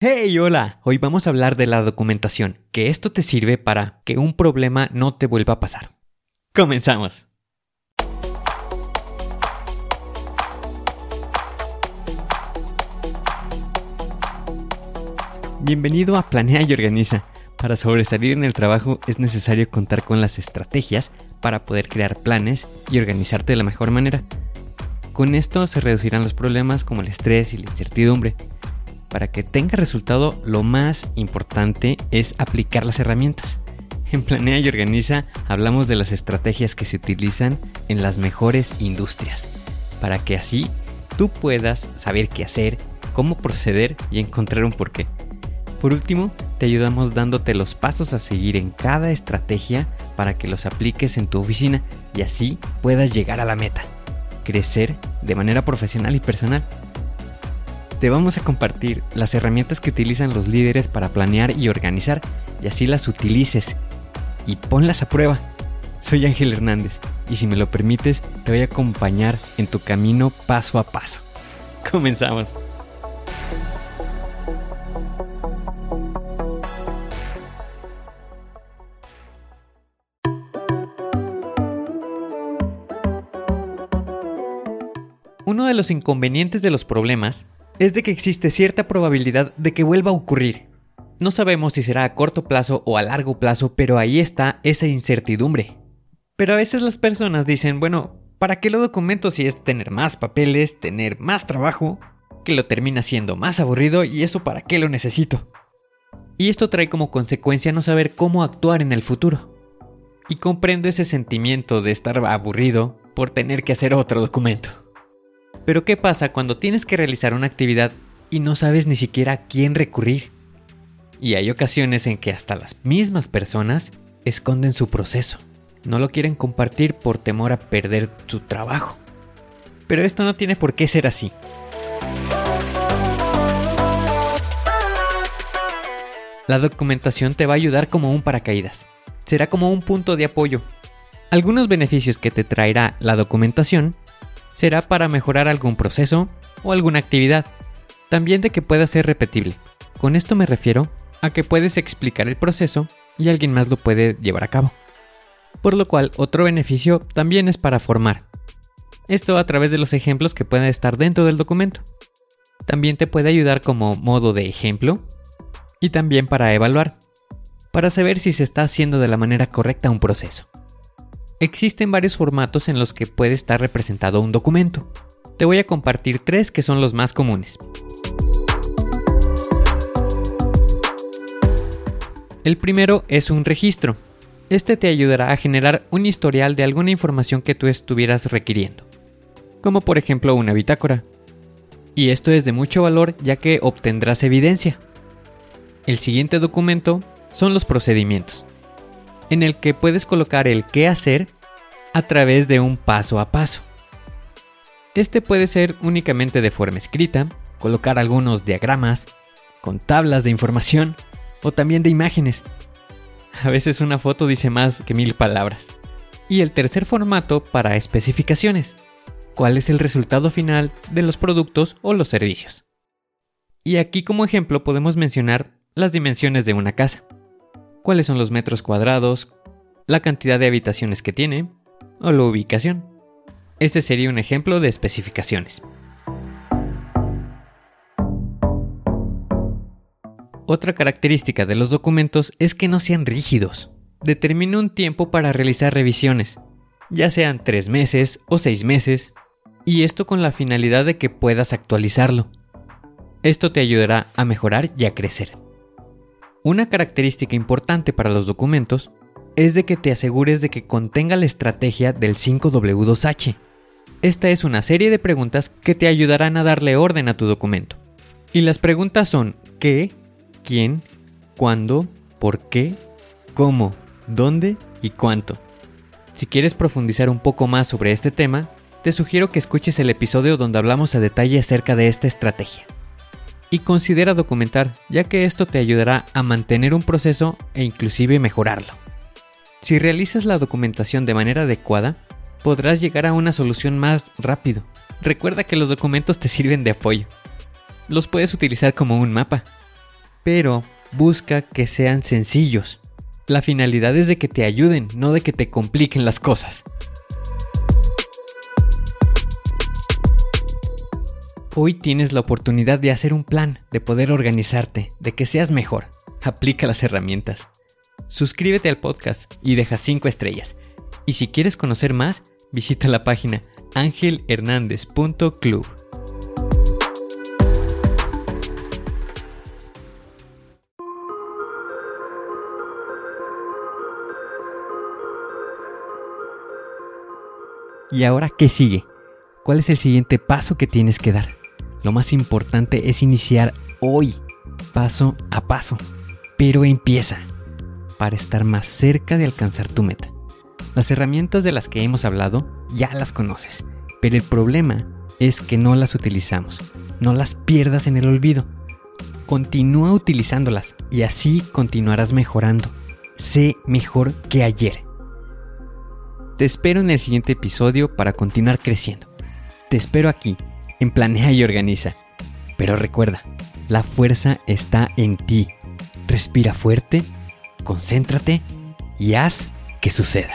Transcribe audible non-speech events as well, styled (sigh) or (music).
Hey, hola. Hoy vamos a hablar de la documentación, que esto te sirve para que un problema no te vuelva a pasar. Comenzamos. Bienvenido a Planea y Organiza. Para sobresalir en el trabajo es necesario contar con las estrategias para poder crear planes y organizarte de la mejor manera. Con esto se reducirán los problemas como el estrés y la incertidumbre. Para que tenga resultado, lo más importante es aplicar las herramientas. En Planea y Organiza hablamos de las estrategias que se utilizan en las mejores industrias, para que así tú puedas saber qué hacer, cómo proceder y encontrar un porqué. Por último, te ayudamos dándote los pasos a seguir en cada estrategia para que los apliques en tu oficina y así puedas llegar a la meta, crecer de manera profesional y personal. Te vamos a compartir las herramientas que utilizan los líderes para planear y organizar y así las utilices y ponlas a prueba. Soy Ángel Hernández y si me lo permites te voy a acompañar en tu camino paso a paso. (laughs) Comenzamos. Uno de los inconvenientes de los problemas es de que existe cierta probabilidad de que vuelva a ocurrir. No sabemos si será a corto plazo o a largo plazo, pero ahí está esa incertidumbre. Pero a veces las personas dicen, bueno, ¿para qué lo documento si es tener más papeles, tener más trabajo, que lo termina siendo más aburrido y eso para qué lo necesito? Y esto trae como consecuencia no saber cómo actuar en el futuro. Y comprendo ese sentimiento de estar aburrido por tener que hacer otro documento. Pero ¿qué pasa cuando tienes que realizar una actividad y no sabes ni siquiera a quién recurrir? Y hay ocasiones en que hasta las mismas personas esconden su proceso. No lo quieren compartir por temor a perder su trabajo. Pero esto no tiene por qué ser así. La documentación te va a ayudar como un paracaídas. Será como un punto de apoyo. Algunos beneficios que te traerá la documentación será para mejorar algún proceso o alguna actividad. También de que pueda ser repetible. Con esto me refiero a que puedes explicar el proceso y alguien más lo puede llevar a cabo. Por lo cual, otro beneficio también es para formar. Esto a través de los ejemplos que pueden estar dentro del documento. También te puede ayudar como modo de ejemplo y también para evaluar, para saber si se está haciendo de la manera correcta un proceso. Existen varios formatos en los que puede estar representado un documento. Te voy a compartir tres que son los más comunes. El primero es un registro. Este te ayudará a generar un historial de alguna información que tú estuvieras requiriendo, como por ejemplo una bitácora. Y esto es de mucho valor ya que obtendrás evidencia. El siguiente documento son los procedimientos en el que puedes colocar el qué hacer a través de un paso a paso. Este puede ser únicamente de forma escrita, colocar algunos diagramas, con tablas de información o también de imágenes. A veces una foto dice más que mil palabras. Y el tercer formato para especificaciones. ¿Cuál es el resultado final de los productos o los servicios? Y aquí como ejemplo podemos mencionar las dimensiones de una casa cuáles son los metros cuadrados, la cantidad de habitaciones que tiene o la ubicación. Este sería un ejemplo de especificaciones. Otra característica de los documentos es que no sean rígidos. Determina un tiempo para realizar revisiones, ya sean tres meses o seis meses, y esto con la finalidad de que puedas actualizarlo. Esto te ayudará a mejorar y a crecer. Una característica importante para los documentos es de que te asegures de que contenga la estrategia del 5W2H. Esta es una serie de preguntas que te ayudarán a darle orden a tu documento. Y las preguntas son ¿qué? ¿quién? ¿cuándo? ¿por qué? ¿cómo? ¿dónde? y cuánto. Si quieres profundizar un poco más sobre este tema, te sugiero que escuches el episodio donde hablamos a detalle acerca de esta estrategia y considera documentar, ya que esto te ayudará a mantener un proceso e inclusive mejorarlo. Si realizas la documentación de manera adecuada, podrás llegar a una solución más rápido. Recuerda que los documentos te sirven de apoyo. Los puedes utilizar como un mapa. pero busca que sean sencillos. La finalidad es de que te ayuden, no de que te compliquen las cosas. Hoy tienes la oportunidad de hacer un plan, de poder organizarte, de que seas mejor. Aplica las herramientas. Suscríbete al podcast y deja 5 estrellas. Y si quieres conocer más, visita la página angelhernandez.club. ¿Y ahora qué sigue? ¿Cuál es el siguiente paso que tienes que dar? Lo más importante es iniciar hoy, paso a paso. Pero empieza para estar más cerca de alcanzar tu meta. Las herramientas de las que hemos hablado ya las conoces, pero el problema es que no las utilizamos. No las pierdas en el olvido. Continúa utilizándolas y así continuarás mejorando. Sé mejor que ayer. Te espero en el siguiente episodio para continuar creciendo. Te espero aquí, en Planea y Organiza. Pero recuerda, la fuerza está en ti. Respira fuerte, concéntrate y haz que suceda.